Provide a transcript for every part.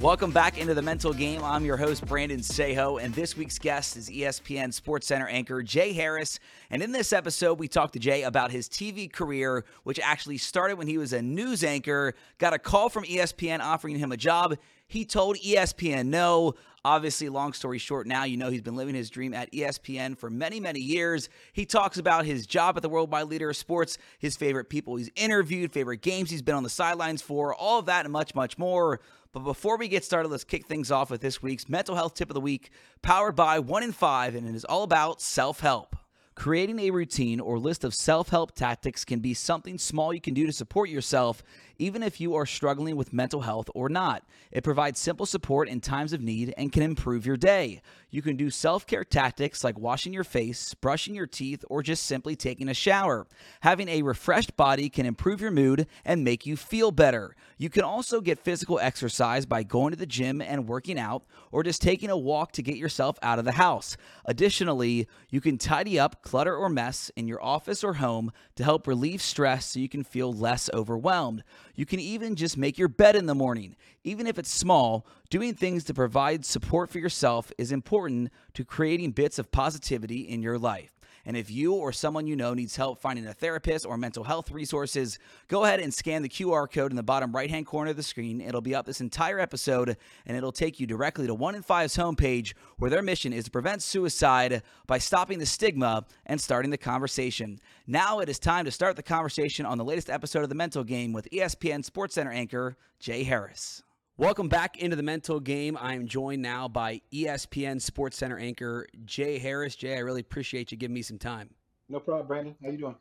Welcome back into the mental game. I'm your host, Brandon Saho, and this week's guest is ESPN SportsCenter anchor Jay Harris. And in this episode, we talked to Jay about his TV career, which actually started when he was a news anchor, got a call from ESPN offering him a job. He told ESPN no. Obviously, long story short, now you know he's been living his dream at ESPN for many, many years. He talks about his job at the Worldwide Leader of Sports, his favorite people he's interviewed, favorite games he's been on the sidelines for, all of that and much, much more. But before we get started, let's kick things off with this week's mental health tip of the week, powered by One in Five, and it is all about self help. Creating a routine or list of self help tactics can be something small you can do to support yourself, even if you are struggling with mental health or not. It provides simple support in times of need and can improve your day. You can do self care tactics like washing your face, brushing your teeth, or just simply taking a shower. Having a refreshed body can improve your mood and make you feel better. You can also get physical exercise by going to the gym and working out, or just taking a walk to get yourself out of the house. Additionally, you can tidy up clutter or mess in your office or home to help relieve stress so you can feel less overwhelmed. You can even just make your bed in the morning. Even if it's small, doing things to provide support for yourself is important to creating bits of positivity in your life. And if you or someone you know needs help finding a therapist or mental health resources, go ahead and scan the QR code in the bottom right hand corner of the screen. It'll be up this entire episode and it'll take you directly to One in Five's homepage where their mission is to prevent suicide by stopping the stigma and starting the conversation. Now it is time to start the conversation on the latest episode of The Mental Game with ESPN SportsCenter anchor Jay Harris. Welcome back into the mental game. I am joined now by ESPN Sports Center anchor Jay Harris. Jay, I really appreciate you giving me some time. No problem, Brandon. How you doing?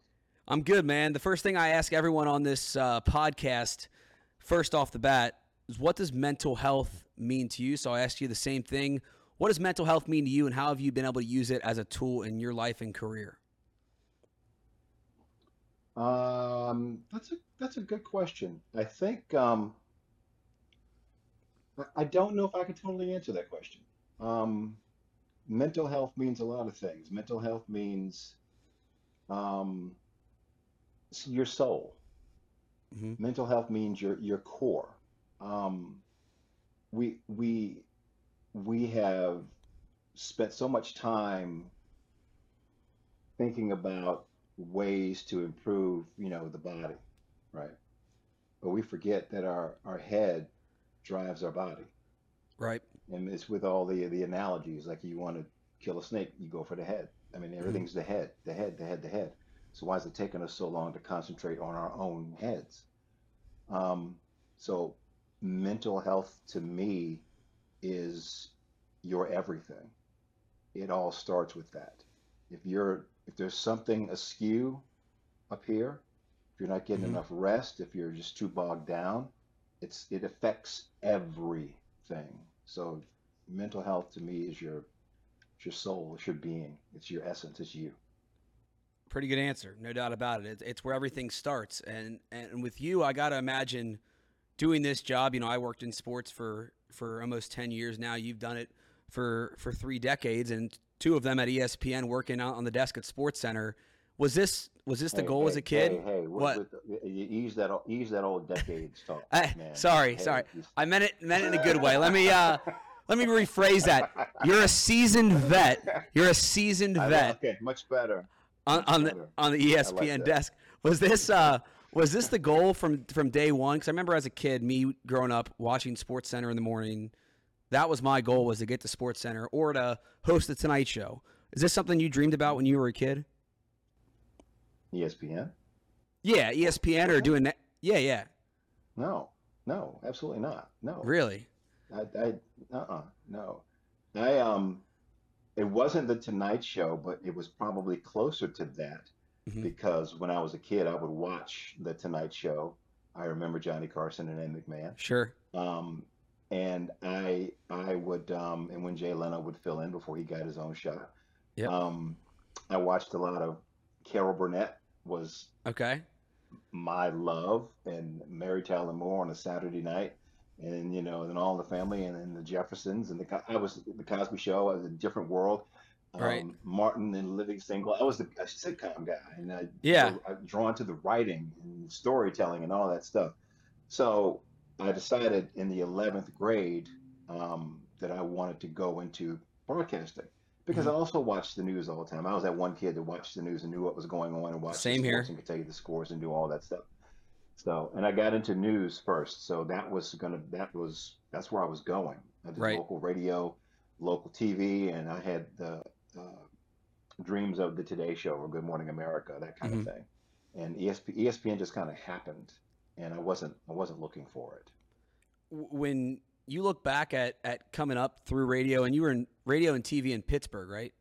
I'm good, man. The first thing I ask everyone on this uh, podcast, first off the bat, is what does mental health mean to you? So I ask you the same thing. What does mental health mean to you, and how have you been able to use it as a tool in your life and career? Um, that's a that's a good question. I think um, I don't know if I can totally answer that question. Um, mental health means a lot of things. Mental health means um, your soul. Mm-hmm. Mental health means your your core. Um, we we we have spent so much time thinking about ways to improve, you know, the body, right? But we forget that our our head drives our body. Right. And it's with all the the analogies, like you want to kill a snake, you go for the head. I mean, everything's mm-hmm. the head, the head, the head, the head. So why is it taking us so long to concentrate on our own heads? Um, so mental health to me is your everything. It all starts with that. If you're if there's something askew up here, if you're not getting mm-hmm. enough rest, if you're just too bogged down, it's it affects everything. So mental health to me is your it's your soul, it's your being, it's your essence, it's you. Pretty good answer, no doubt about it. It's, where everything starts, and and with you, I got to imagine doing this job. You know, I worked in sports for for almost ten years now. You've done it for for three decades, and two of them at ESPN, working out on the desk at Sports Center. Was this was this the Hey, goal hey, as a kid? hey, hey, What? you ease that o- ease that old decades talk, I, sorry, sorry. I meant it meant it in a good way. Let me uh let me rephrase that. You're a seasoned vet. You're a seasoned I- vet okay, much better. on, much on the on the ESPN that. desk. Was this uh was this the goal from from day one? Because I remember as a kid, me growing up watching Sports Center in the morning. That was my goal was to get to Sports Center or to host the Tonight Show. Is this something you dreamed about when you were a kid? ESPN? Yeah, ESPN or doing that. Yeah, yeah. No, no, absolutely not. No, Really? I, I, uh-uh, no. I, um, it wasn't the Tonight Show, but it was probably closer to that Mhm. because when I was a kid, I would watch the Tonight Show. I remember Johnny Carson and Ed McMahon. Sure. Um, and I, I would, um, and when Jay Leno would fill in before he got his own shot. Yep. Um, I watched a lot of Carol Burnett was Okay. my love and Mary Tyler Moore on a Saturday night, and you know, and then All the Family, and then the Jeffersons, and the I was the Cosby Show. I was a different world. Right. um, Martin and Living Single. I was the a sitcom guy, and I Yeah. I, I'm drawn to the writing and storytelling and all that stuff. So I decided in the 11th grade um, that I wanted to go into broadcasting because I Mm-hmm. also watched the news all the time. I was that one kid that watched the news and knew what was going on and watched Same the here. and could tell you the scores and do all that stuff. So, and I got into news first. So that was gonna, that was, that's where I was going. I did Right. local radio, local TV, and I had the uh, dreams of the Today Show or Good Morning America, that kind Mhm. of thing. And ESP, ESPN just kind of happened, and I wasn't, I wasn't looking for it. When you look back at, at coming up through radio, and you were in radio and TV in Pittsburgh, right?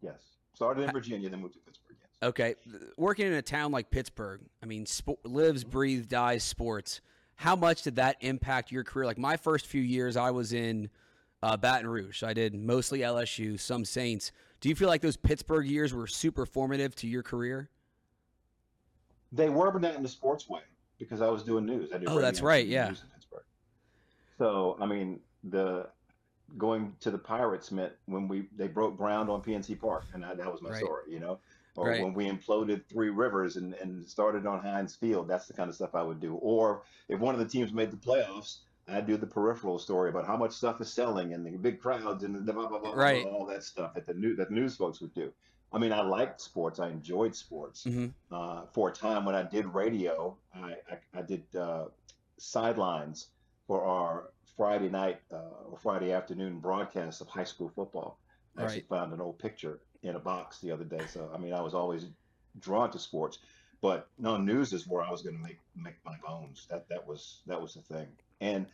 Yes, started in Virginia, then moved to Pittsburgh. Yes. Okay, working in a town like Pittsburgh, I mean, spo- lives, breathes, dies sports. How much did that impact your career? Like my first few years, I was in uh, Baton Rouge. I did mostly LSU, some Saints. Do you feel like those Pittsburgh years were super formative to your career? They were, but not in the sports way because I was doing news. Oh, that's right, yeah. News in Pittsburgh. So I mean, the going to the Pirates meant when we they broke ground on PNC Park, and I, that was my Right. story, you know. Or Right. when we imploded Three Rivers and, and started on Heinz Field, that's the kind of stuff I would do. Or if one of the teams made the playoffs, I'd do the peripheral story about how much stuff is selling and the big crowds and the blah, blah, blah, blah, all that stuff that the new that news folks would do. I mean, I liked sports. I enjoyed sports Mhm. uh, for a time when I did radio. I, I, I did uh, sidelines for our Friday night uh, or Friday afternoon broadcast of high school football. I actually Right. found an old picture in a box the other day. So I mean, I was always drawn to sports, but no, news is where I was going to make make my bones. That that was that was the thing. And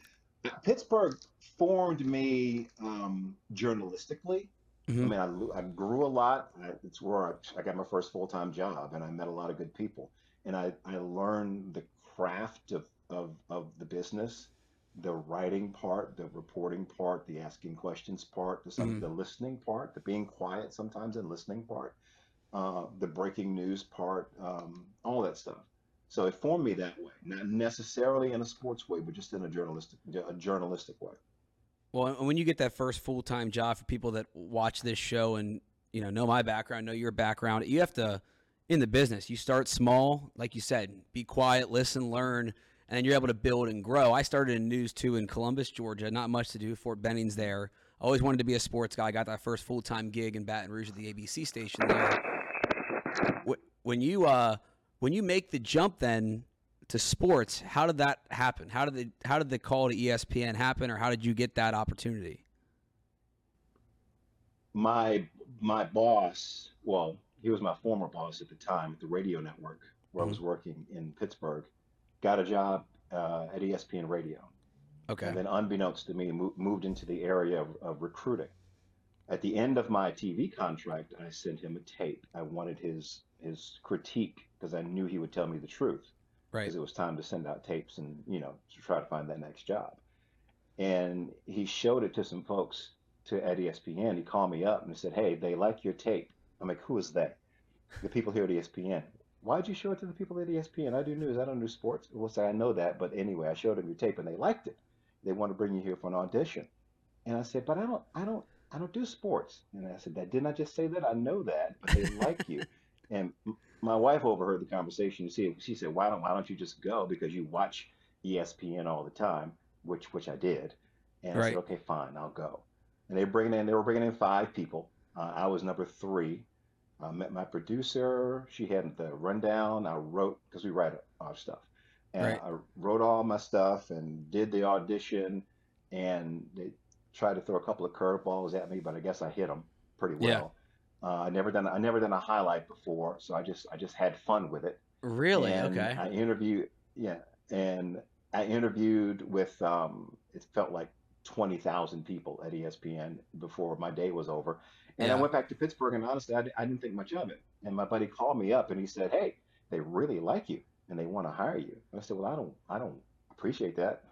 Pittsburgh formed me um, journalistically. I Mhm. mean, I, I grew a lot. I, it's where I, I got my first full time job, and I met a lot of good people. And I, I learned the craft of, of, of the business, the writing part, the reporting part, the asking questions part, the, some, Mhm. the listening part, the being quiet sometimes and listening part, uh, the breaking news part, um, all that stuff. So it formed me that way, not necessarily in a sports way, but just in a journalistic, a journalistic way. Well, and when you get that first full time job for people that watch this show and you know know my background, know your background, you have to in the business. You start small, like you said, be quiet, listen, learn, and then you're able to build and grow. I started in news too in Columbus, Georgia. Not much to do. Fort Benning's there. Always wanted to be a sports guy. Got that first full time gig in Baton Rouge at the ABC station there. When you uh when you make the jump then to sports, how did that happen? How did the how did the call to ESPN happen, or how did you get that opportunity? my my boss, well, he was my former boss at the time at the radio network where I was working in Pittsburgh, got a job uh, at ESPN Radio, Okay. and then unbeknownst to me, mo- moved into the area of, of recruiting. At the end of my TV contract, I sent him a tape. I wanted his his critique because I knew he would tell me the truth Right. because it was time to send out tapes and you know to try to find that next job. And he showed it to some folks to at ESPN. He called me up and said, "Hey, they like your tape." I'm like, "Who is they?" The people here at ESPN. Why'd you show it to the people at ESPN? I do news. I don't do sports. Well, say I know that, but anyway, I showed them your tape and they liked it. They want to bring you here for an audition. And I said, "But I don't, I don't, I don't do sports." And I said, "That didn't I just say that? I know that, but they like you." And my wife overheard the conversation. She she said, "Why don't why don't you just go because you watch ESPN all the time?" Which which I did. And I said, "Okay, fine, I'll go." And they bringing in they were bringing in five people. Uh, I was number three. I met my producer. She had the rundown. I wrote because we write our stuff, and Right. I wrote all my stuff and did the audition. And they tried to throw a couple of curveballs at me, but I guess I hit them pretty Yeah. well. Uh, I never done I never done a highlight before, so I just I just had fun with it. Really? And okay. I interviewed, yeah, and I interviewed with um, it felt like twenty thousand people at ESPN before my day was over, and I went back to Pittsburgh, and honestly, I, I didn't think much of it. And my buddy called me up, and he said, "Hey, they really like you, and they want to hire you." And I said, "Well, I don't, I don't appreciate that.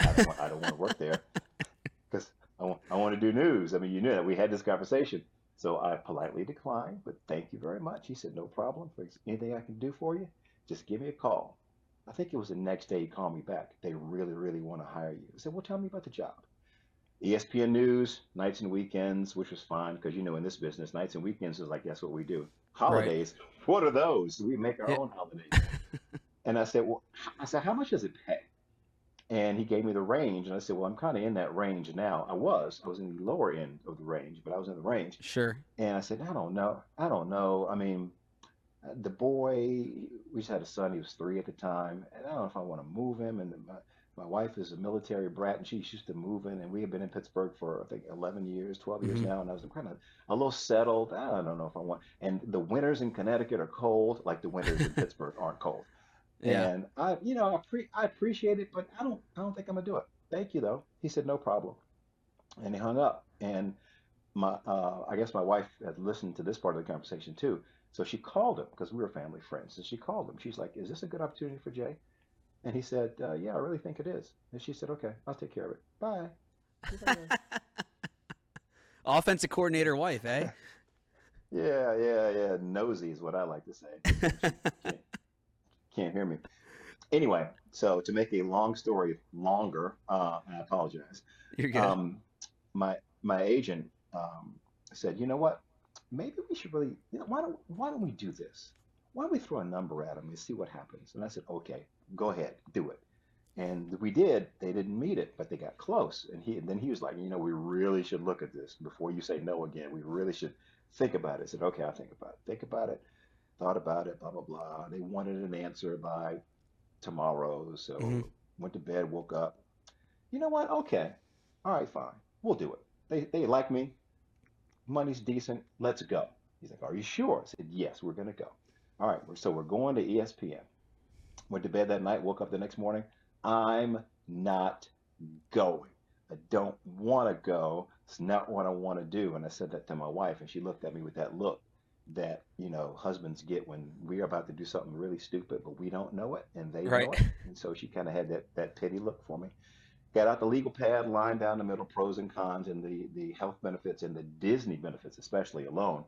I don't, want- I don't want to work there because I want, I want to do news. I mean, you knew that we had this conversation." So I politely declined, but thank you very much. He said, no problem. If there's anything I can do for you, just give me a call. I think it was the next day he called me back. They really, really want to hire you. I said, well, tell me about the job. ESPN News, nights and weekends, which was fine because you know in this business, nights and weekends is like that's what we do. Holidays, what are those? We make our Yeah. own holidays. and I said, well, I said, how much does it pay? And he gave me the range, and I said, well, I'm kind of in that range now. I was, I was in the lower end of the range, but I was in the range. Sure. And I said, I don't know, I don't know. I mean, uh, the boy, we just had a son. He was three at the time, and I don't know if I want to move him. And my, wife is a military brat, and she's used to moving. And we have been in Pittsburgh for I think 11 years, 12 years Mhm. now, and I was kind of a little settled. I don't know if I want. And the winters in Connecticut are cold, like the winters in Pittsburgh aren't cold. Yeah. And I, you know, I, pre- I appreciate it, but I don't, I don't think I'm gonna do it. Thank you though. He said no problem, and he hung up. And my, uh, I guess my wife had listened to this part of the conversation too. So she called him because we were family friends. And she called him. She's like, "Is this a good opportunity for Jay?" And he said, uh, "Yeah, I really think it is." And she said, "Okay, I'll take care of it. Bye." Offensive coordinator wife, eh? Yeah, yeah, yeah. Nosy is what I like to say. can't, can't hear me. Anyway, so to make a long story longer, uh, I apologize. You're good. Um, my my agent um, said, you know what? Maybe we should really, you know, why don't why don't we do this? Why don't we throw a number at him and see what happens? And I said, okay, go ahead, do it. And we did. They didn't meet it, but they got close. And he and then he was like, you know, we really should look at this before you say no again. We really should think about it. I said, okay, I'll think about it. Think about it. Thought about it. Blah blah blah. They wanted an answer by tomorrow, so Mhm. went to bed, woke up. You know what? Okay, all right, fine. We'll do it. They they like me. Money's decent. Let's go. He's like, Are you sure? I said, Yes, we're gonna go. All right, so we're going to ESPN. Went to bed that night, woke up the next morning. I'm not going. I don't want to go. It's not what I want to do. And I said that to my wife, and she looked at me with that look that, you know, husbands get when we're about to do something really stupid, but we don't know it, and they Right. know it. And so she kind of had that, that pity look for me got out the legal pad, lined down the middle, pros and cons, and the, the health benefits and the Disney benefits, especially alone,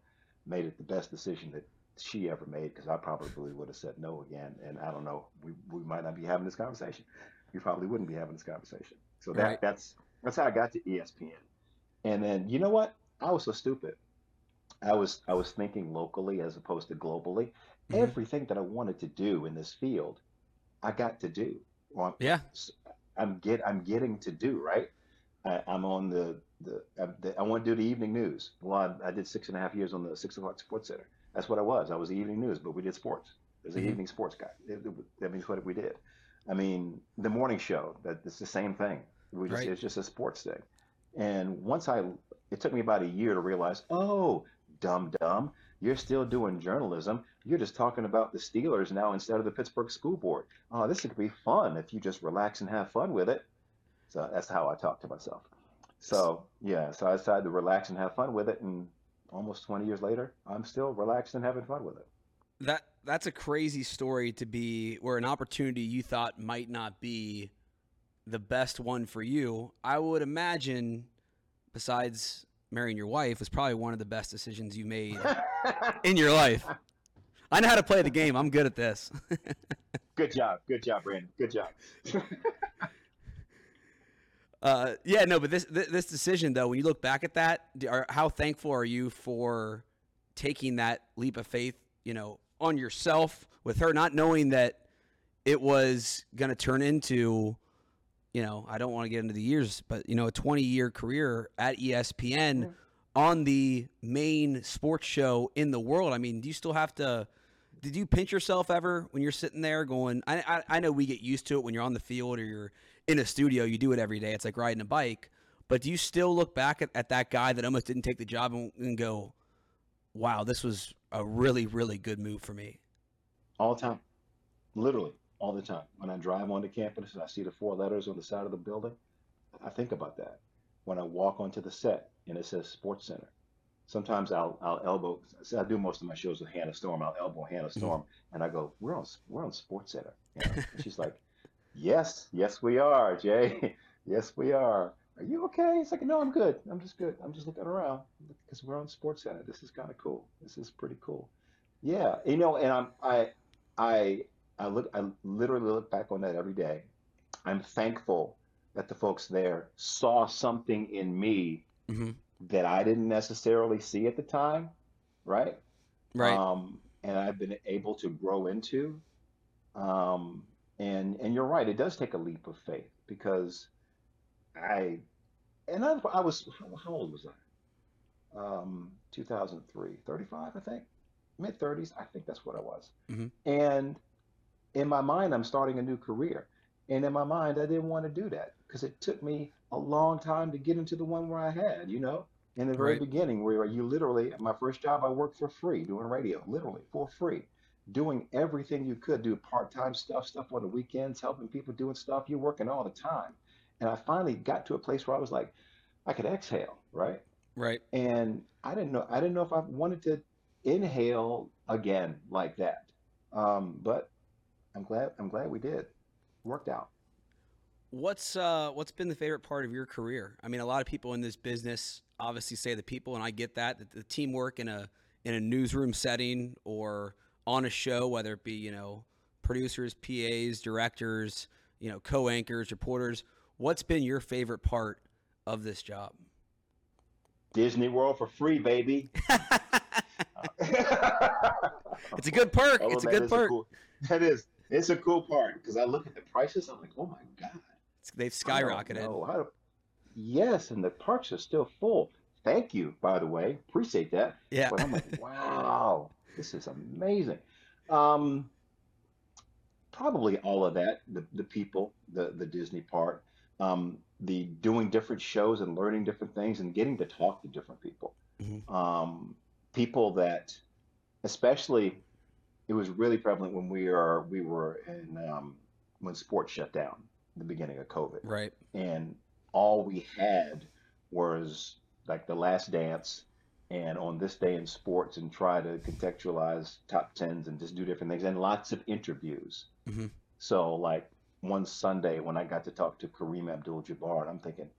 made it the best decision that she ever made because I probably would have said no again. And I don't know, we, we might not be having this conversation. We probably wouldn't be having this conversation. So that Right. that's that's how I got to ESPN. And then you know what? I was so stupid. I was I was thinking locally as opposed to globally. Mhm. Everything that I wanted to do in this field, I got to do. Well, yeah. I'm get I'm getting to do right. I, I'm on the the, uh, the I want to do the evening news. Well, I, I did six and a half years on the six o'clock Sports Center. That's what I was. I was the evening news, but we did sports. I was the Mhm. evening sports guy. It, it, that means what we did. I mean, the morning show. That it's the same thing. We just Right. it's just a sports thing. And once I, it took me about a year to realize, oh, dumb dumb, you're still doing journalism. You're just talking about the Steelers now instead of the Pittsburgh School Board. Oh, this could be fun if you just relax and have fun with it. So that's how I talk to myself. So yeah, so I decided to relax and have fun with it, and almost 20 years later, I'm still relaxed and having fun with it. That that's a crazy story to be where an opportunity you thought might not be the best one for you. I would imagine, besides marrying your wife, was probably one of the best decisions you made in your life. I know how to play the game. I'm good at this. good job, good job, Brandon. Good job. Uh, yeah, no, but this this decision though, when you look back at that, are, how thankful are you for taking that leap of faith? You know, on yourself with her, not knowing that it was going to turn into, you know, I don't want to get into the years, but you know, a 20 year career at ESPN Yeah. on the main sports show in the world. I mean, do you still have to? Did you pinch yourself ever when you're sitting there going? I, I I know we get used to it when you're on the field or you're in a studio. You do it every day. It's like riding a bike. But do you still look back at, at that guy that almost didn't take the job and, and go, "Wow, this was a really really good move for me." all the time, literally all the time. When I drive onto campus and I see the four letters on the side of the building, I think about that. When I walk onto the set and it says Sports Center, sometimes I'll I'll elbow. I do most of my shows with Hannah Storm. I'll elbow Hannah mm-hmm. Storm, and I go, "We're on we're on Sports Center." You know? and she's like, "Yes, yes, we are, Jay. yes, we are." Are you okay? It's like, no, I'm good. I'm just good. I'm just looking around because we're on Sports Center. This is kind of cool. This is pretty cool. Yeah, you know, and I'm I I I look I literally look back on that every day. I'm thankful that the folks there saw something in me hmm that I didn't necessarily see at the time, right? Right. Um, and I've been able to grow into. Um, and and you're right, it does take a leap of faith because I and I, I was how old was I? Um, 2003, 35, I think, mid 30s. I think that's what I was. Mhm. And in my mind, I'm starting a new career. And in my mind, I didn't want to do that because it took me a long time to get into the one where I had, you know, in the very Right. beginning, where you literally, my first job, I worked for free doing radio, literally for free, doing everything you could do, part time stuff, stuff on the weekends, helping people doing stuff. You're working all the time. And I finally got to a place where I was like, I could exhale, right? Right. and I didn't know I didn't know if I wanted to inhale again like that. Um, but I'm glad I'm glad we did. Worked out. What's uh what's been the favorite part of your career? I mean, a lot of people in this business obviously say the people, and I get that that the teamwork in a in a newsroom setting or on a show, whether it be you know producers, PAs, directors, you know co-anchors, reporters. What's been your favorite part of this job? Disney World for free, baby. It's a good perk. Oh, it's a good perk. cool, that is it's a cool part because I look at the prices. I'm like, oh my god, It's- They've skyrocketed. Oh, Yes, and the parks are still full. Thank you, by the way. Appreciate that. Yeah. But I'm like, wow, this is amazing. Um, probably all of that, the the people, the the Disney part, um, the doing different shows and learning different things and getting to talk to different people. Mhm. Um, people that, especially, it was really prevalent when we are we were in um, when sports shut down, the beginning of COVID Right. and all we had was like the last dance and on this day in sports and try to contextualize top tens and just do different things and lots of interviews. Mhm. So like one Sunday when I got to talk to Kareem Abdul-Jabbar, I'm thinking,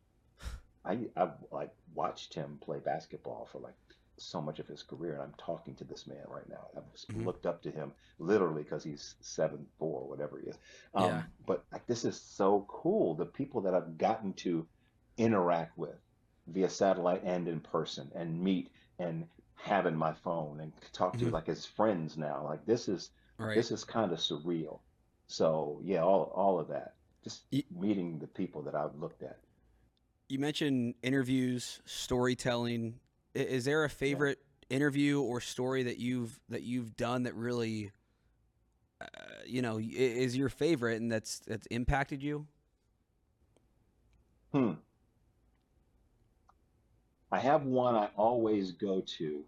I I've like watched him play basketball for like so much of his career, and I'm talking to this man right now. I've Mhm. looked up to him literally because he's seven four, whatever he is. Um, Yeah. But like this is so cool. The people that I've gotten to interact with via satellite and in person, and meet and having my phone and talk to Mhm. like as friends now. Like this is Right. this is kind of surreal. So yeah, all all of that. Just Ye- meeting the people that I've looked at. you mentioned interviews, storytelling. Is there a favorite interview or story that you've that you've done that really, uh, you know, is your favorite and that's that's impacted you? Hmm. I have one I always go to.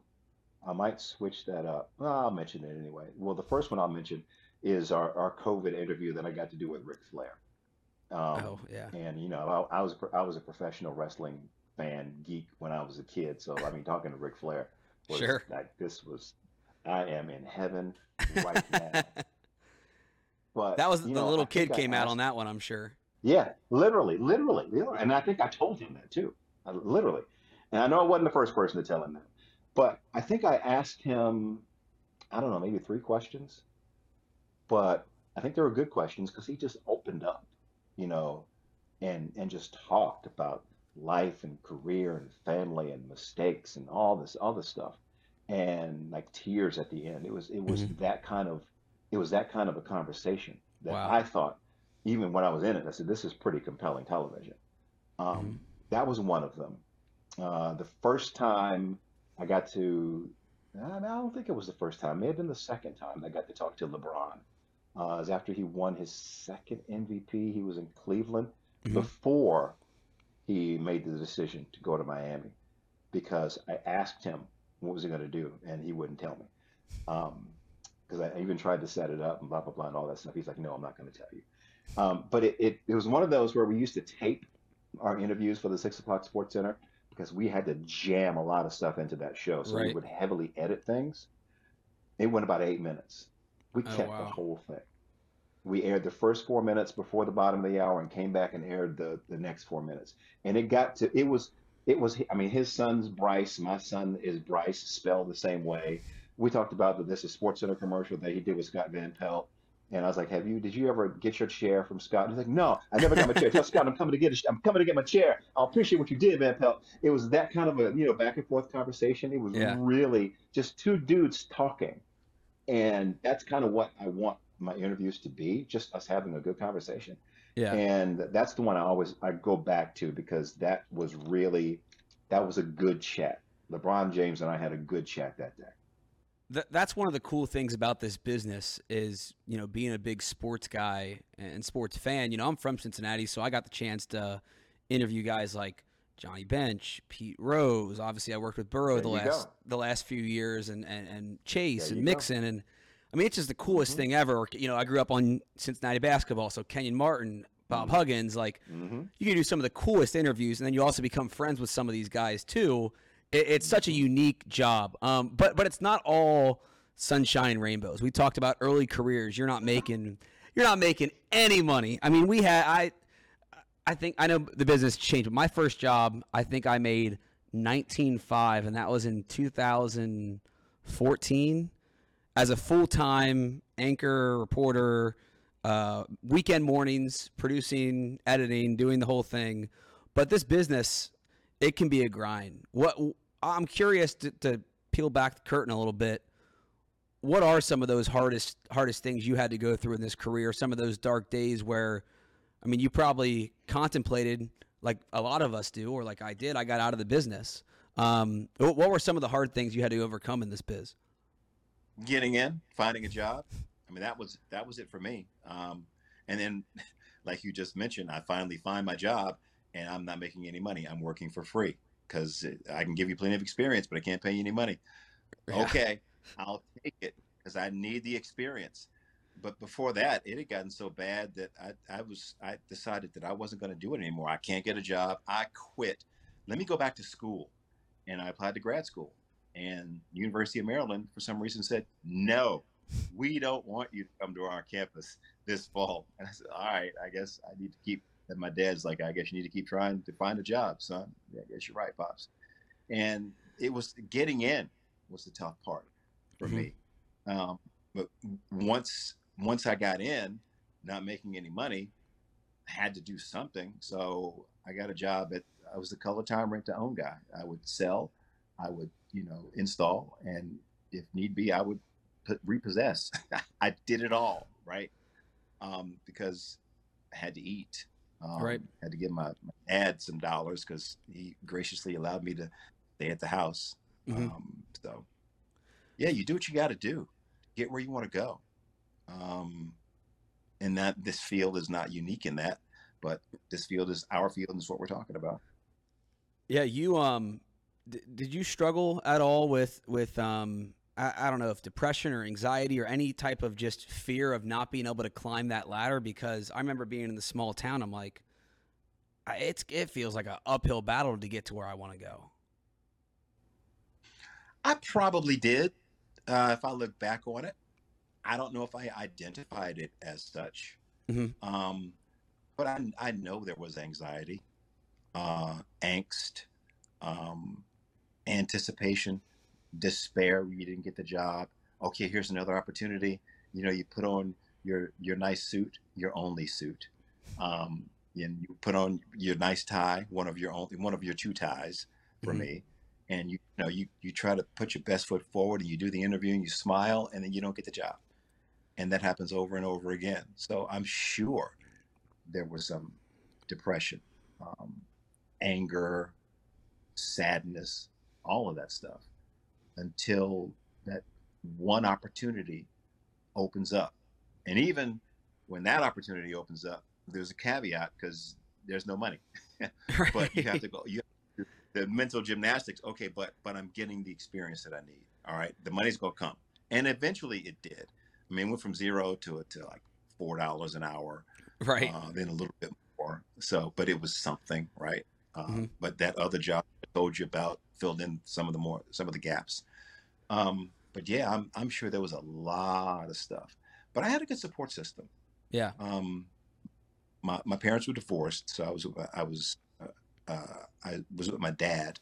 I might switch that up. Well, I'll mention it anyway. Well, the first one I'll mention is our, our COVID interview that I got to do with Ric Flair. Um, oh yeah, and you know, I, I was a- I was a professional wrestling fan geek when I was a kid. So I mean, talking to Ric Flair was Sure. like this was I am in heaven right now. But that was the know, little I kid came out on that one. I'm sure. yeah, literally, literally, literally. And I think I told him that too. I, literally. And I know I wasn't the first person to tell him that. But I think I asked him, I don't know, maybe three questions. But I think they were good questions because he just opened up, you know, and and just talked about life and career and family and mistakes and all this other stuff. And like tears at the end. It was it was Mhm. that kind of it was that kind of a conversation that Wow. I thought even when I was in it, I said, this is pretty compelling television. Um, Mhm. That was one of them. Uh, the first time I got to, I don't think it was the first time, it may have been the second time I got to talk to LeBron. Uh, it was after he won his second MVP. He was in Cleveland Mhm. before he made the decision to go to Miami because I asked him what was he going to do, and he wouldn't tell me. Because I even tried to set it up and blah, blah, blah, and all that stuff. He's like, no, I'm not going to tell you. Um, but it, it, it was one of those where we used to tape our interviews for the six o'clock sports center because we had to jam a lot of stuff into that show. So we would heavily edit things. It went about eight minutes. We Oh, kept the whole thing. We aired the first four minutes before the bottom of the hour and came back and aired the, the next four minutes. And it got to, it was, it was, I mean, his son's Bryce. My son is Bryce, spelled the same way. We talked about the This is Sports Center commercial that he did with Scott Van Pelt. And I was like, "Have you? Did you ever get your chair from Scott?" And he's like, "No, I never got my chair. Tell Scott I'm coming to get it. I'm coming to get my chair. I'll appreciate what you did, Van Pelt." It was that kind of a you know back and forth conversation. It was Yeah. really just two dudes talking, and that's kind of what I want my interviews to be. Just us having a good conversation. Yeah. And that's the one I always I go back to because that was really that was a good chat. LeBron James and I had a good chat that day. Th- that's one of the cool things about this business is you know being a big sports guy and sports fan you know i'm from cincinnati so i got the chance to interview guys like johnny bench pete rose obviously i worked with burrow There the last go. the last few years and and, and chase There and you go. mixon and i mean it's just the coolest Mhm. thing ever you know i grew up on cincinnati basketball so kenyon martin bob Mhm. huggins like hmm you can do some of the coolest interviews, and then you also become friends with some of these guys too. It, it's such a unique job, um, but but it's not all sunshine and rainbows. We talked about early careers. You're not making you're not making any money. I mean, we had I I think I know the business changed, but my first job, I think I made 19.5, and that was in 2014 as a full time anchor reporter, uh, weekend mornings, producing, editing, doing the whole thing. But this business, it can be a grind. What I'm curious to, to peel back the curtain a little bit. What are some of those hardest hardest things you had to go through in this career? Some of those dark days where, I mean, you probably contemplated like a lot of us do, or like I did. I got out of the business. Um, what were some of the hard things you had to overcome in this biz? getting in, finding a job. I mean, that was that was it for me. Um, and then, like you just mentioned, I finally find my job, and I'm not making any money. I'm working for free because I can give you plenty of experience, but I can't pay you any money. Yeah. Okay, I'll take it because I need the experience. But before that, it had gotten so bad that I, I was I decided that I wasn't going to do it anymore. I can't get a job. I quit. Let me go back to school, and I applied to grad school. And University of Maryland, for some reason, said no, we don't want you to come to our campus this fall. And I said, all right, I guess I need to keep. And my dad's like, I guess you need to keep trying to find a job, son. Yeah, I guess you're right, pops. And it was getting in was the tough part for Mhm. me. Um, but once once I got in, not making any money, I had to do something. So I got a job at I was the ColorTyme rent to own guy. I would sell, I would you know install, and if need be, I would put, repossess. I did it all right um, because I had to eat. Um, Right. Had to give my, my dad some dollars because he graciously allowed me to stay at the house. Mhm. Um, so, yeah, you do what you got to do, get where you want to go. Um, and that this field is not unique in that, but this field is our field and it's what we're talking about. Yeah, you um, d- did you struggle at all with with um, I, I don't know if depression or anxiety or any type of just fear of not being able to climb that ladder? Because I remember being in the small town, I'm like, I, it's it feels like an uphill battle to get to where I want to go. I probably did. Uh, if I look back on it, I don't know if I identified it as such. Mhm. Um, but I, I know there was anxiety, uh, angst, um, anticipation, despair. when You didn't get the job. Okay, here's another opportunity. You know, you put on your your nice suit, your only suit, um, and you put on your nice tie, one of your only one of your two ties for Mhm. me and you, you know you you try to put your best foot forward and you do the interview and you smile and then you don't get the job and that happens over and over again so i'm sure there was some depression um, anger sadness all of that stuff until that one opportunity opens up. And even when that opportunity opens up there's a caveat because there's no money. But you have to go you the mental gymnastics okay but but i'm getting the experience that i need all right? The money's gonna come. And eventually it did. I mean it went from zero to to like four dollars an hour right. uh, then a little bit more. So but it was something right? Uh, Mhm. but that other job told you about filled in some of the more some of the gaps um but yeah i'm, I'm sure there was a lot of stuff but i had a good support system yeah. um, my my parents were divorced, so I was I was uh, uh, I was with my dad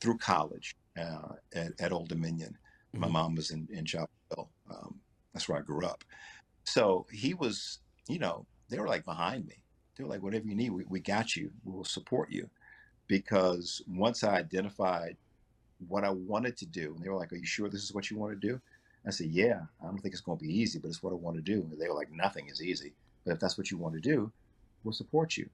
through college uh, at, at Old Dominion. My Mhm. mom was in in Chapel. Um, that's where I grew up, so he was, you know, they were like behind me. They were like, whatever you need, we, we got you. We will support you. Because once I identified what I wanted to do, and they were like, Are you sure this is what you want to do? I said, Yeah, I don't think it's going to be easy, but it's what I want to do. And they were like, Nothing is easy. But if that's what you want to do, we'll support you.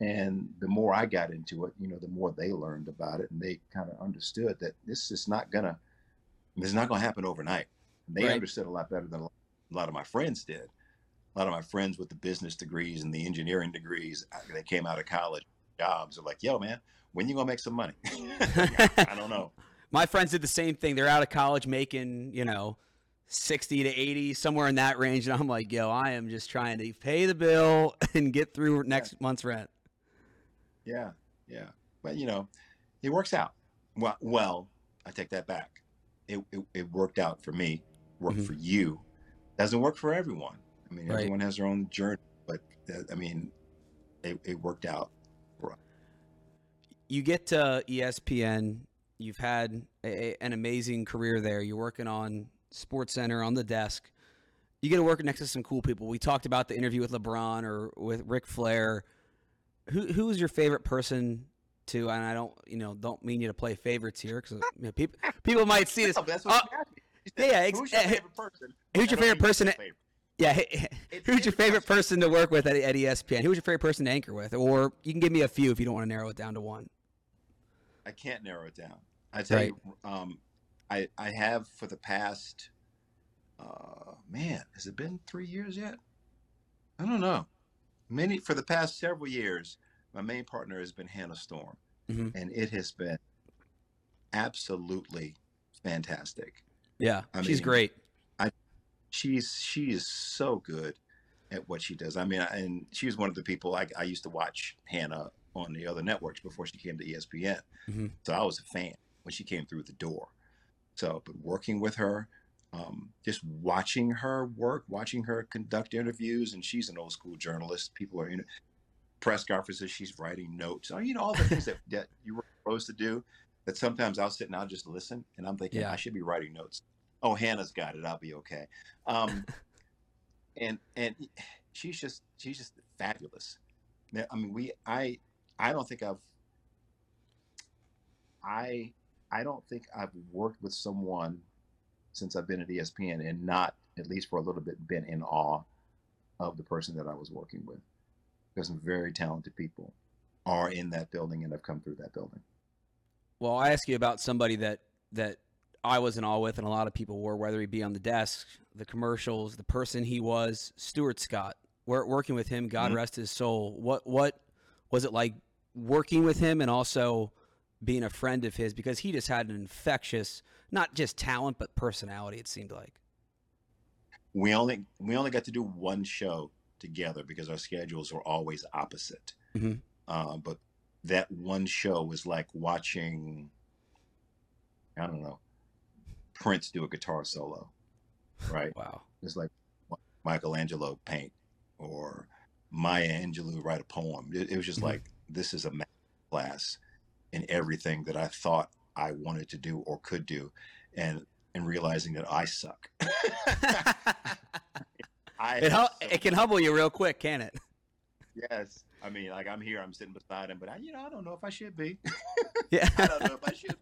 And the more I got into it, you know, the more they learned about it and they kind of understood that this is not gonna this is not gonna happen overnight. And they Right. understood a lot better than a lot of my friends did. A lot of my friends with the business degrees and the engineering degrees, uh, they came out of college jobs are like, yo, man, when you gonna make some money? I don't know. My friends did the same thing. They're out of college making, you know, 60 to 80, somewhere in that range. And I'm like, yo, I am just trying to pay the bill and get through next month's rent. Yeah, yeah. But you know, it works out. Well, well, I take that back. It it, it worked out for me. Worked Mhm. for you. Doesn't work for everyone. I mean, Right. everyone has their own journey. But uh, I mean, it, it worked out. You get to ESPN. You've had a, an amazing career there. You're working on Sports Center on the desk. You get to work next to some cool people. We talked about the interview with LeBron or with Ric Flair. Who who is your favorite person to? And I don't you know don't mean you to play favorites here because you know, people people might see this. No, that's what you asked me. You said, yeah, ex- Who's your eh, favorite person? who's your favorite person at- favorite. Yeah, It's who's your favorite person to work with at, at ESPN? Who's your favorite person to anchor with? Or you can give me a few if you don't want to narrow it down to one. I can't narrow it down. I tell Right. you, um, I I have for the past, uh, man, has it been three years yet? I don't know. Many for the past several years, my main partner has been Hannah Storm, Mhm. and it has been absolutely fantastic. Yeah, I she's mean, great. She's she is so good at what she does. I mean, and she was one of the people I, I used to watch Hannah on the other networks before she came to ESPN. Mhm. So I was a fan when she came through the door. So, but working with her, um, just watching her work, watching her conduct interviews, and she's an old school journalist. People are in press conferences. She's writing notes. You know all the things that that you were supposed to do. That sometimes I'll sit and I'll just listen, and I'm thinking Yeah. I should be writing notes. Oh, Hannah's got it. I'll be okay. Um, and and she's just she's just fabulous. I mean, we I I don't think I've I I don't think I've worked with someone since I've been at ESPN and not at least for a little bit been in awe of the person that I was working with. Because some very talented people are in that building and have come through that building. Well, I ask you about somebody that that I was in awe with, and a lot of people were, whether he be on the desk, the commercials, the person he was, Stuart Scott. We're working with him. God Mhm. rest his soul. What what was it like working with him, and also being a friend of his because he just had an infectious, not just talent but personality. It seemed like. We only we only got to do one show together because our schedules were always opposite. Mhm. Uh, but that one show was like watching I don't know Prince do a guitar solo, right? Wow. It's like Michelangelo paint or Maya Angelou write a poem. It, it was just Mhm. like this is a math class in everything that I thought I wanted to do or could do, and and realizing that I suck. I It, hu- so- it can humble you real quick, can it? yes. I mean, like I'm here, I'm sitting beside him, but I, you know, I don't know if I should be. Yeah. I don't know if I should.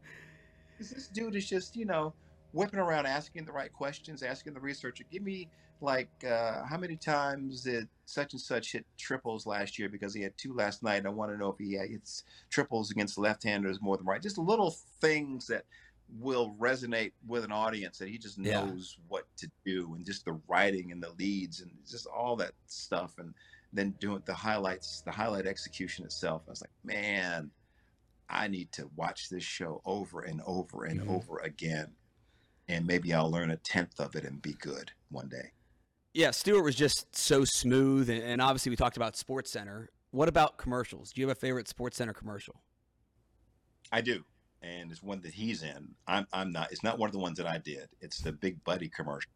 this dude is just, you know, whipping around, asking the right questions, asking the researcher, give me like uh, how many times did such and such hit triples last year because he had two last night. And I want to know if he hits triples against left-handers more than right. Just little things that will resonate with an audience that he just Yeah. knows what to do, and just the writing and the leads and just all that stuff, and then doing the highlights, the highlight execution itself. I was like, man, I need to watch this show over and over and Mhm. over again. And maybe I'll learn a tenth of it and be good one day. Yeah, Stuart was just so smooth, and, obviously we talked about Sports Center. What about commercials? Do you have a favorite Sports Center commercial? I do. And it's one that he's in. I'm I'm not it's not one of the ones that I did. It's the Big Buddy commercial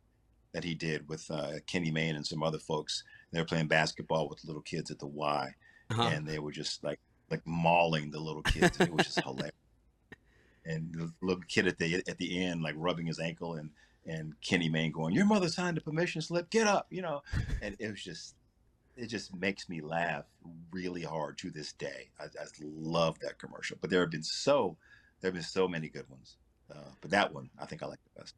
that he did with uh, Kenny Mayne and some other folks. They were playing basketball with little kids at the Y Uh-huh. and they were just like like mauling the little kids. It was just hilarious. And the little kid at the at the end, like rubbing his ankle, and and Kenny Mayne going, "Your mother signed a permission slip. Get up," you know, and it was just, it just makes me laugh really hard to this day. I, I love that commercial, but there have been so, there have been so many good ones, uh, but that one I think I like the best.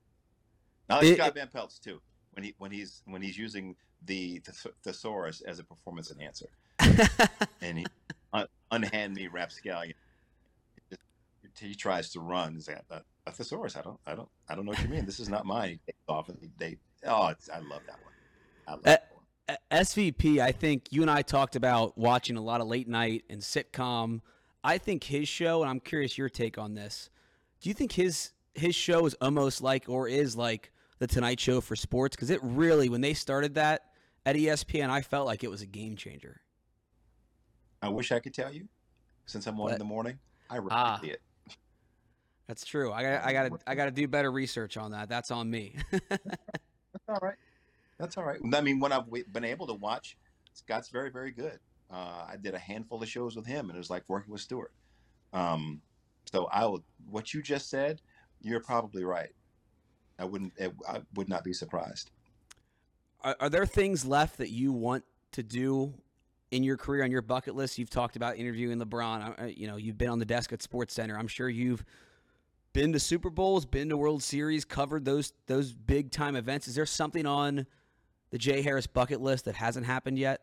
I like It- Scott Van Pelt's too when he when he's when he's using the the thesaurus as a performance enhancer, and he un, unhand me rapscallion. He tries to run. He's like, a, thesaurus. I don't, I don't, I don't know what you mean. This is not mine. Off they. Oh, it's, I love that one. I love Uh, that one. SVP, I think you and I talked about watching a lot of late night and sitcom. I think his show, and I'm curious your take on this. Do you think his his show is almost like or is like the Tonight Show for sports? Because it really, when they started that at ESPN, I felt like it was a game changer. I wish I could tell you, since I'm on What? in the morning. I rarely Ah. see it. That's true. I got I got to I got to do better research on that. That's on me. That's all right. That's all right. I mean, when I've been able to watch, Scott's very, very good. Uh, I did a handful of shows with him, and it was like working with Stuart. Um, so I will. what you just said, you're probably right. I wouldn't, I would not be surprised. are, are there things left that you want to do in your career on your bucket list? You've talked about interviewing LeBron. I- I- You know, you've been on the desk at SportsCenter. I'm sure you've been to Super Bowls, been to World Series, covered those those big time events. Is there something on the Jay Harris bucket list that hasn't happened yet?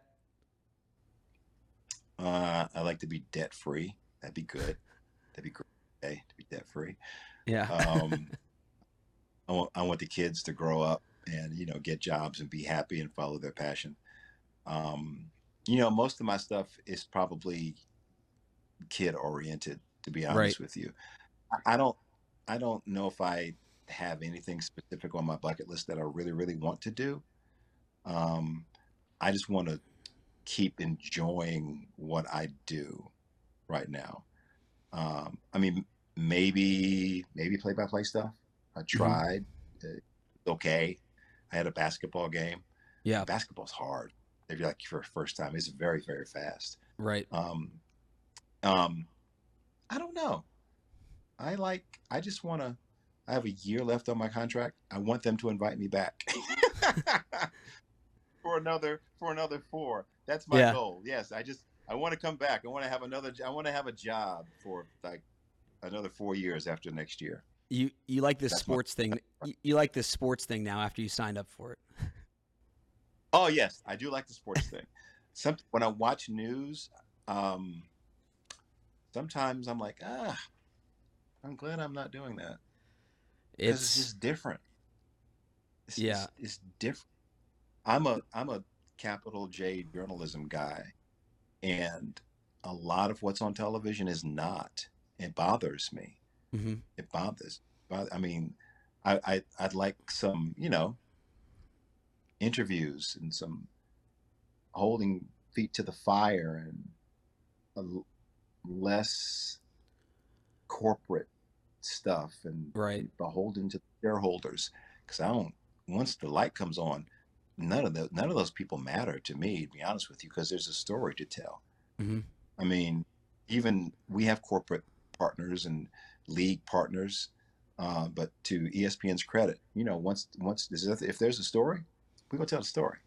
Uh, I like to be debt free. That'd be good. That'd be great eh, to be debt free. Yeah. Um, I want I want the kids to grow up and you know get jobs and be happy and follow their passion. Um, you know, most of my stuff is probably kid oriented. To be honest Right. with you, I don't I don't know if I have anything specific on my bucket list that I really really want to do. Um, I just want to keep enjoying what I do right now. Um, I mean, maybe maybe play by play stuff. I tried. Uh, okay. I had a basketball game. yeah. Basketball's hard. If you're like for a first time, it's very very fast. Right. Um, um, I don't know. I like. I just want to. I have a year left on my contract. I want them to invite me back for another for another four. That's my Yeah. goal. Yes, I just I want to come back. I want to have another. I want to have a job for like another four years after next year. You you like this That's my- sports thing? You, you like this sports thing now after you signed up for it? Oh yes, I do like the sports thing. Some when I watch news, um, sometimes I'm like, ah, I'm glad I'm not doing that. it's, It's just different. It's, Yeah. it's, it's different. I'm a I'm a capital J journalism guy, and a lot of what's on television is not. It bothers me. mhm. It bothers. both- I mean, I, I I'd like some you know interviews and some holding feet to the fire and a l- less corporate stuff and Right. beholden to shareholders because I don't once the light comes on none of the none of those people matter to me to be honest with you because there's a story to tell Mhm. I mean even we have corporate partners and league partners uh, but to ESPN's credit you know once once if there's a story we go tell the story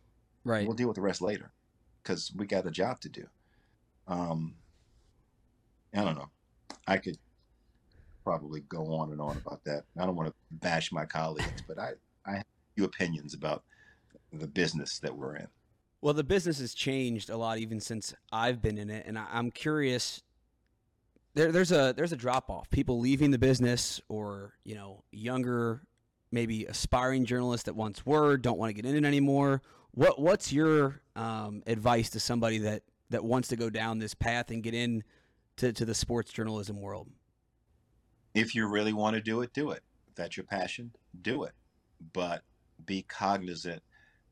right. We'll deal with the rest later because we got a job to do. Um, I don't know. I could probably go on and on about that. I don't want to bash my colleagues, but I, I have a few opinions about the business that we're in. Well, the business has changed a lot even since I've been in it, and I, I'm curious. There, there's a there's a drop off. People leaving the business, or you know, younger, maybe aspiring journalists that once were don't want to get in it anymore. What what's your um, advice to somebody that that wants to go down this path and get in to, to the sports journalism world? If you really want to do it, do it. If that's your passion, do it. But be cognizant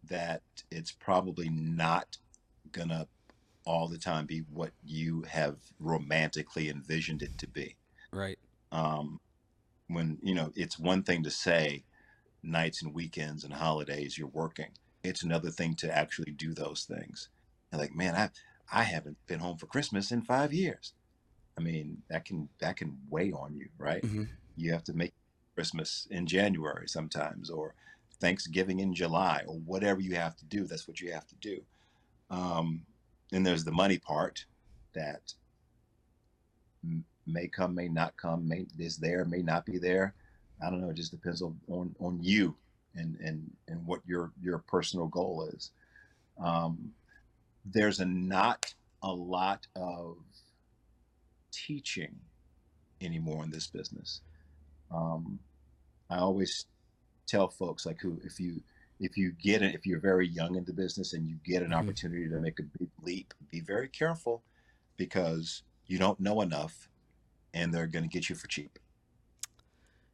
that it's probably not gonna all the time be what you have romantically envisioned it to be. Right. um, when you know it's one thing to say nights and weekends and holidays you're working it's another thing to actually do those things and like man i i haven't been home for christmas in five years i mean that can that can weigh on you right Mhm. you have to make Christmas in January sometimes, or Thanksgiving in July, or whatever you have to do. That's what you have to do. Um, and there's the money part that may come, may not come, may is there, may not be there. I don't know. It just depends on on, on you and and and what your your personal goal is. Um, there's a not a lot of teaching anymore in this business. Um, I always tell folks like who if you if you get it if you're very young in the business and you get an mm-hmm. opportunity to make a big leap, be very careful because you don't know enough and they're going to get you for cheap.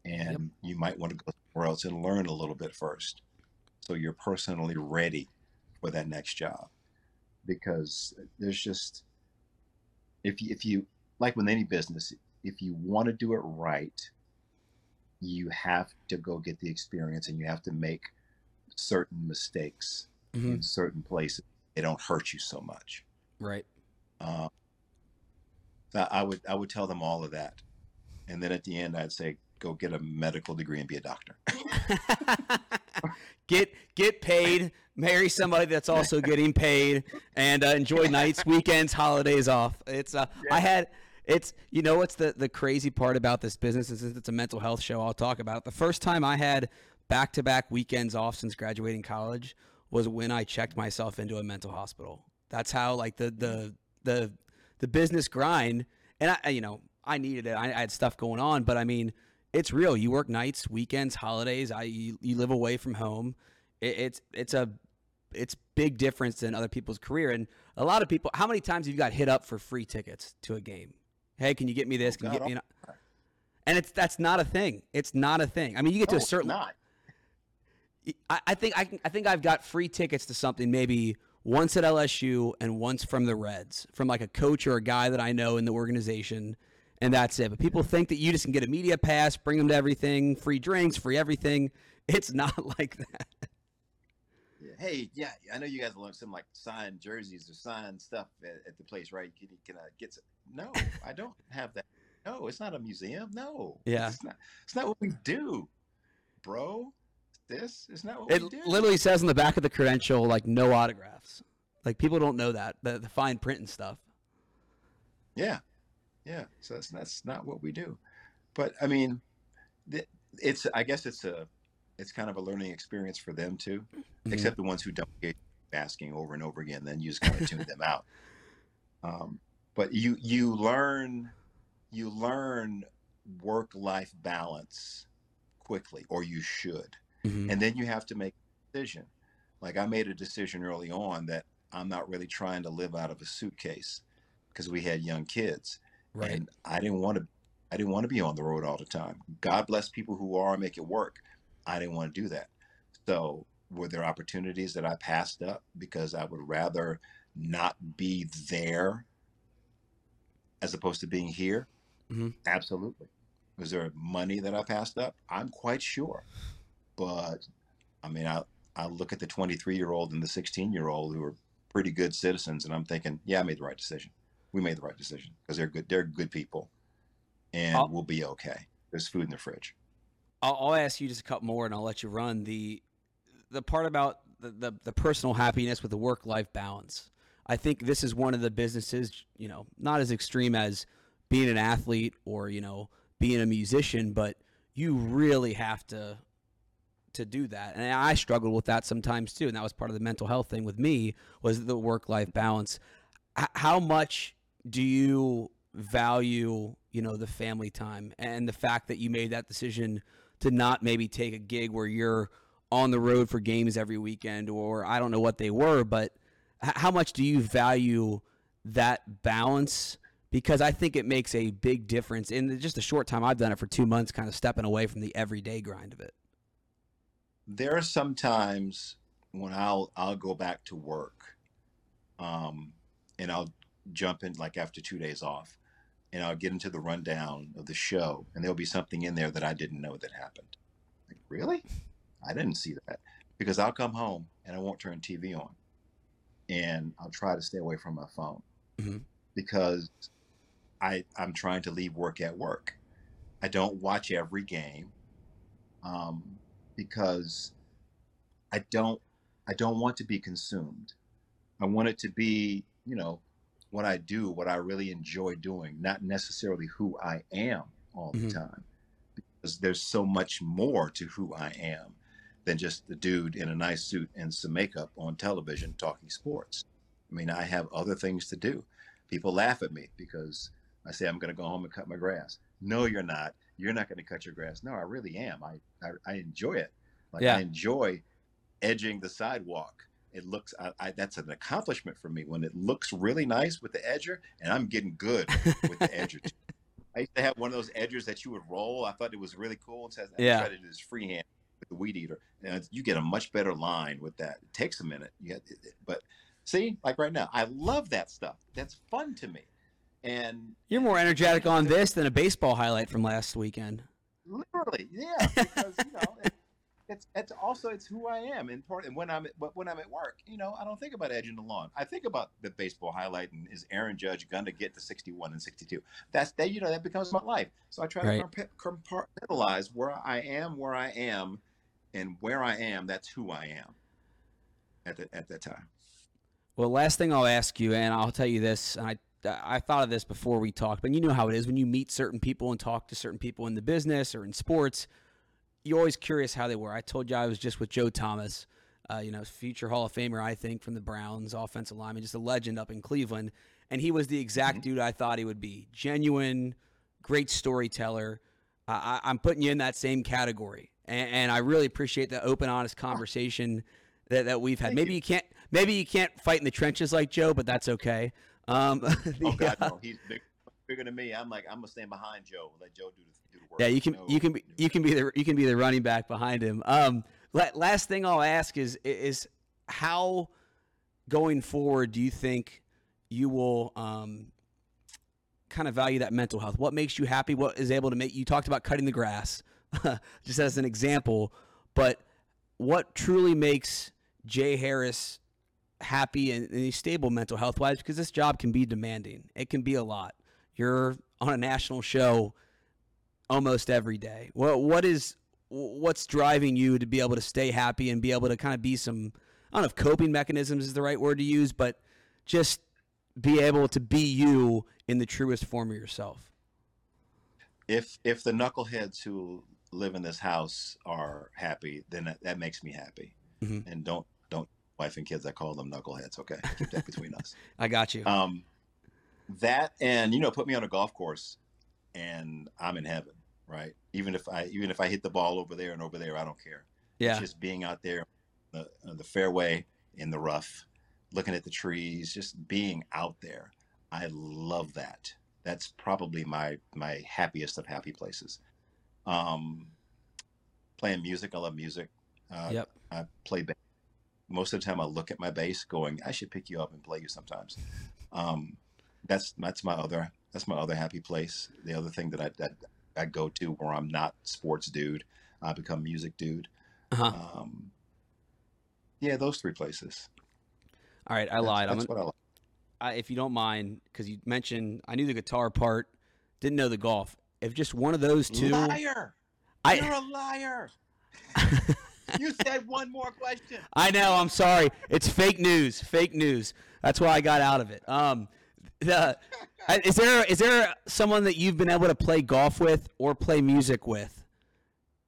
And yep. you might want to go somewhere else and learn a little bit first. So you're personally ready for that next job. Because there's just, if you, if you, like with any business, if you want to do it right, you have to go get the experience and you have to make certain mistakes mm-hmm. in certain places. They don't hurt you so much. Right. Um, I would I would tell them all of that, and then at the end I'd say, go get a medical degree and be a doctor. get get paid, marry somebody that's also getting paid, and uh, enjoy nights, weekends, holidays off. It's uh, yeah. I had it's you know what's the the crazy part about this business is it's a mental health show. I'll talk about it. the first time I had back to back weekends off since graduating college was when I checked myself into a mental hospital. That's how like the the the the business grind, and I, you know, I needed it. I, I had stuff going on, but I mean, it's real. You work nights, weekends, holidays. I you, you live away from home. It, it's it's a it's big difference than other people's career. And a lot of people, how many times have you got hit up for free tickets to a game? Hey, can you get me this? Can you get me? An... And it's that's not a thing. It's not a thing. I mean, you get to a certain. Not. I, I think I, I think I've got free tickets to something maybe once at LSU and once from the Reds, from like a coach or a guy that I know in the organization, and that's it. But people think that you just can get a media pass, bring them to everything, free drinks, free everything. It's not like that. Hey, yeah, I know you guys want some like signed jerseys or signed stuff at, at the place, right? Can, can I get some? No, I don't have that. No, it's not a museum. No. Yeah. It's not, it's not what we do, bro this is not what it we do. literally says on the back of the credential like no autographs. Like people don't know that the, the fine print and stuff. Yeah, yeah. So that's that's not what we do. But I mean, it's I guess it's a it's kind of a learning experience for them too, mm-hmm. except the ones who don't get asking over and over again. Then you just kind of tune them out. Um, but you you learn you learn work life balance quickly, or you should. Mm-hmm. And then you have to make a decision. Like I made a decision early on that I'm not really trying to live out of a suitcase because we had young kids. Right. And I didn't want to I didn't want to be on the road all the time. God bless people who are make it work. I didn't want to do that. So were there opportunities that I passed up because I would rather not be there as opposed to being here? Mm-hmm. Absolutely. Was there money that I passed up? I'm quite sure. But I mean, I I look at the 23 year old and the 16 year old who are pretty good citizens, and I'm thinking, yeah, I made the right decision. We made the right decision because they're good. They're good people, and I'll, we'll be okay. There's food in the fridge. I'll, I'll, ask you just a couple more, and I'll let you run the the part about the, the, the personal happiness with the work life balance. I think this is one of the businesses, you know, not as extreme as being an athlete or you know being a musician, but you really have to to do that. And I struggled with that sometimes too. And that was part of the mental health thing with me was the work life balance. H- how much do you value, you know, the family time and the fact that you made that decision to not maybe take a gig where you're on the road for games every weekend or I don't know what they were, but how much do you value that balance? Because I think it makes a big difference in just a short time I've done it for two months, kind of stepping away from the everyday grind of it there are some times when I'll I'll go back to work, um, and I'll jump in like after two days off, and I'll get into the rundown of the show, and there'll be something in there that I didn't know that happened. Like, really? I didn't see that because I'll come home and I won't turn TV on, and I'll try to stay away from my phone mm-hmm. because I I'm trying to leave work at work. I don't watch every game um, because I don't I don't want to be consumed. I want it to be, you know, what I do, what I really enjoy doing, not necessarily who I am all the Mhm. time. Because there's so much more to who I am than just the dude in a nice suit and some makeup on television talking sports. I mean, I have other things to do. People laugh at me because I say I'm going to go home and cut my grass. No, you're not. You're not going to cut your grass. No, I really am. I I, I enjoy it. Like Yeah. I enjoy edging the sidewalk. It looks I, I, that's an accomplishment for me when it looks really nice with the edger, and I'm getting good with the edger. too. I used to have one of those edgers that you would roll. I thought it was really cool. I Yeah. tried to do this freehand with the weed eater, and you get a much better line with that. It takes a minute, you get, but see, like right now, I love that stuff. That's fun to me, and You're more energetic on this than a baseball highlight from last weekend. literally, yeah, because you know. It, it's, it's also it's who I am and part and when I'm at, but when I'm at work, you know, I don't think about edging the lawn. I think about the baseball highlight and is Aaron Judge gonna get to 61 and 62. That's that you know that becomes my life. So I try Right. to compartmentalize where I am, where I am, and where I am. That's who I am at the, at that time. Well, last thing I'll ask you, and I'll tell you this, and I I thought of this before we talked, but you know how it is when you meet certain people and talk to certain people in the business or in sports, you're always curious how they were. I told you I was just with Joe Thomas, uh, you know, future Hall of Famer, I think, from the Browns, offensive lineman, just a legend up in Cleveland, and he was the exact dude I thought he would be. Genuine, great storyteller. I, I, I'm putting you in that same category, and, and I really appreciate the open, honest conversation that, that we've had. Thank maybe you. you can't maybe you can't fight in the trenches like Joe, but that's okay. Um, Oh God, uh, no, he's big, bigger than me. I'm like I'm gonna stand behind Joe. Let Joe do the, do the work. yeah, you can No, you can be you can be the you can be the running back behind him. Um, la- last thing I'll ask is is how going forward do you think you will um, kind of value that mental health? What makes you happy? What is able to make you talked about cutting the grass, just as an example, but what truly makes Jay Harris happy and, and he's stable mental health wise? Because this job can be demanding. It can be a lot. You're on a national show almost every day. What what is what's driving you to be able to stay happy and be able to kind of be some I don't know if coping mechanisms is the right word to use, but just be able to be you in the truest form of yourself. if if the knuckleheads who live in this house are happy, then that, that makes me happy. Mhm. And don't don't wife and kids, I call them knuckleheads. Okay, keep that between us. I got you. Um, that and you know, put me on a golf course, and I'm in heaven, right? Even if I even if I hit the ball over there and over there, I don't care. yeah. It's just being out there, the the fairway in the rough, looking at the trees, just being out there. I love that. That's probably my my happiest of happy places. Um, playing music, I love music. Uh, yep. I play bass. Most of the time, I look at my bass, going, "I should pick you up and play you sometimes." Um, that's that's my other that's my other happy place. The other thing that I that I go to where I'm not sports dude, I become music dude. Uh-huh. Um, yeah, those three places. All right, I That's- lied. I'm That's what I like. I, if you don't mind, because you mentioned I knew the guitar part, didn't know the golf. If just one of those two, Liar! I You're a liar. you said one more question. I know. I'm sorry. It's fake news. Fake news. That's why I got out of it. Um, the, is there is there someone that you've been able to play golf with or play music with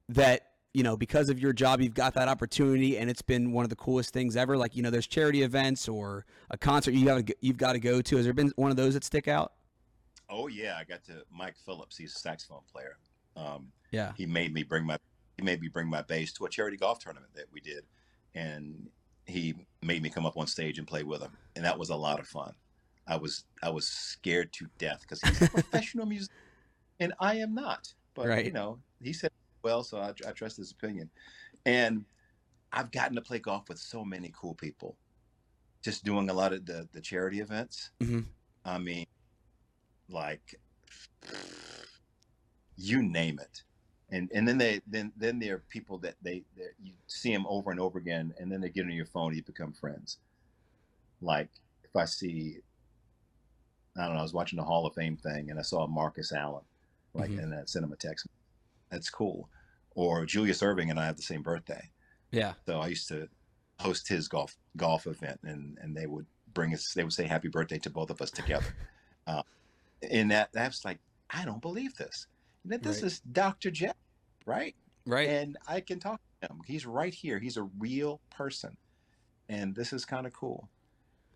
that you know because of your job you've got that opportunity and it's been one of the coolest things ever? Like you know, there's charity events or a concert you got you've got to go to. Has there been one of those that stick out? Oh yeah, I got to Mike Phillips. He's a saxophone player. Um, Yeah. he made me bring my he made me bring my bass to a charity golf tournament that we did, and he made me come up on stage and play with him, and that was a lot of fun. I was I was scared to death because he's a professional musician, and I am not. But Right. you know, he said well, so I, I trust his opinion, and I've gotten to play golf with so many cool people, just doing a lot of the the charity events. Mhm. I mean, like you name it and and then they then then there are people that they that you see them over and over again and then they get on your phone and you become friends like if i see i don't know i was watching the hall of fame thing and i saw marcus allen like Mhm. and i sent him a text that's cool Or Julius Erving and I have the same birthday. Yeah. So I used to host his golf golf event, and and they would bring us. They would say happy birthday to both of us together. uh, and that that's like I don't believe this. That this Right. is Dr. J, right? Right. And I can talk to him. He's right here. He's a real person, and this is kind of cool.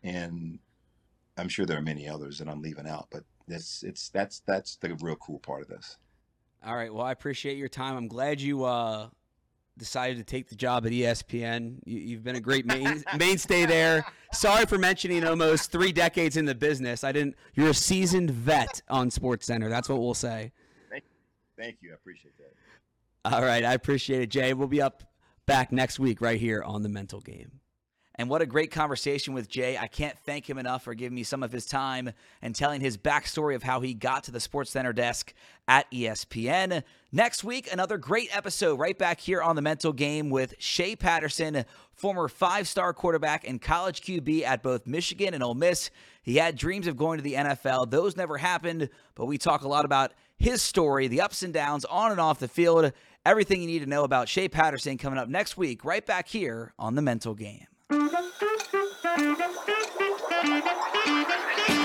And I'm sure there are many others that I'm leaving out, but that's it's that's that's the real cool part of this. All right. Well, I appreciate your time. I'm glad you uh, decided to take the job at ESPN. You, you've been a great main, mainstay there. Sorry for mentioning almost three decades in the business. I didn't. You're a seasoned vet on SportsCenter. That's what we'll say. Thank you. I appreciate that. All right. I appreciate it, Jay. We'll be up back next week right here on the Mental Game. And what a great conversation with Jay. I can't thank him enough for giving me some of his time and telling his backstory of how he got to the SportsCenter desk at ESPN. Next week, another great episode right back here on the mental game with Shea Patterson, former five star quarterback and college QB at both Michigan and Ole Miss. He had dreams of going to the NFL. Those never happened, but we talk a lot about his story, the ups and downs on and off the field, everything you need to know about Shea Patterson coming up next week, right back here on the mental game. Thank you.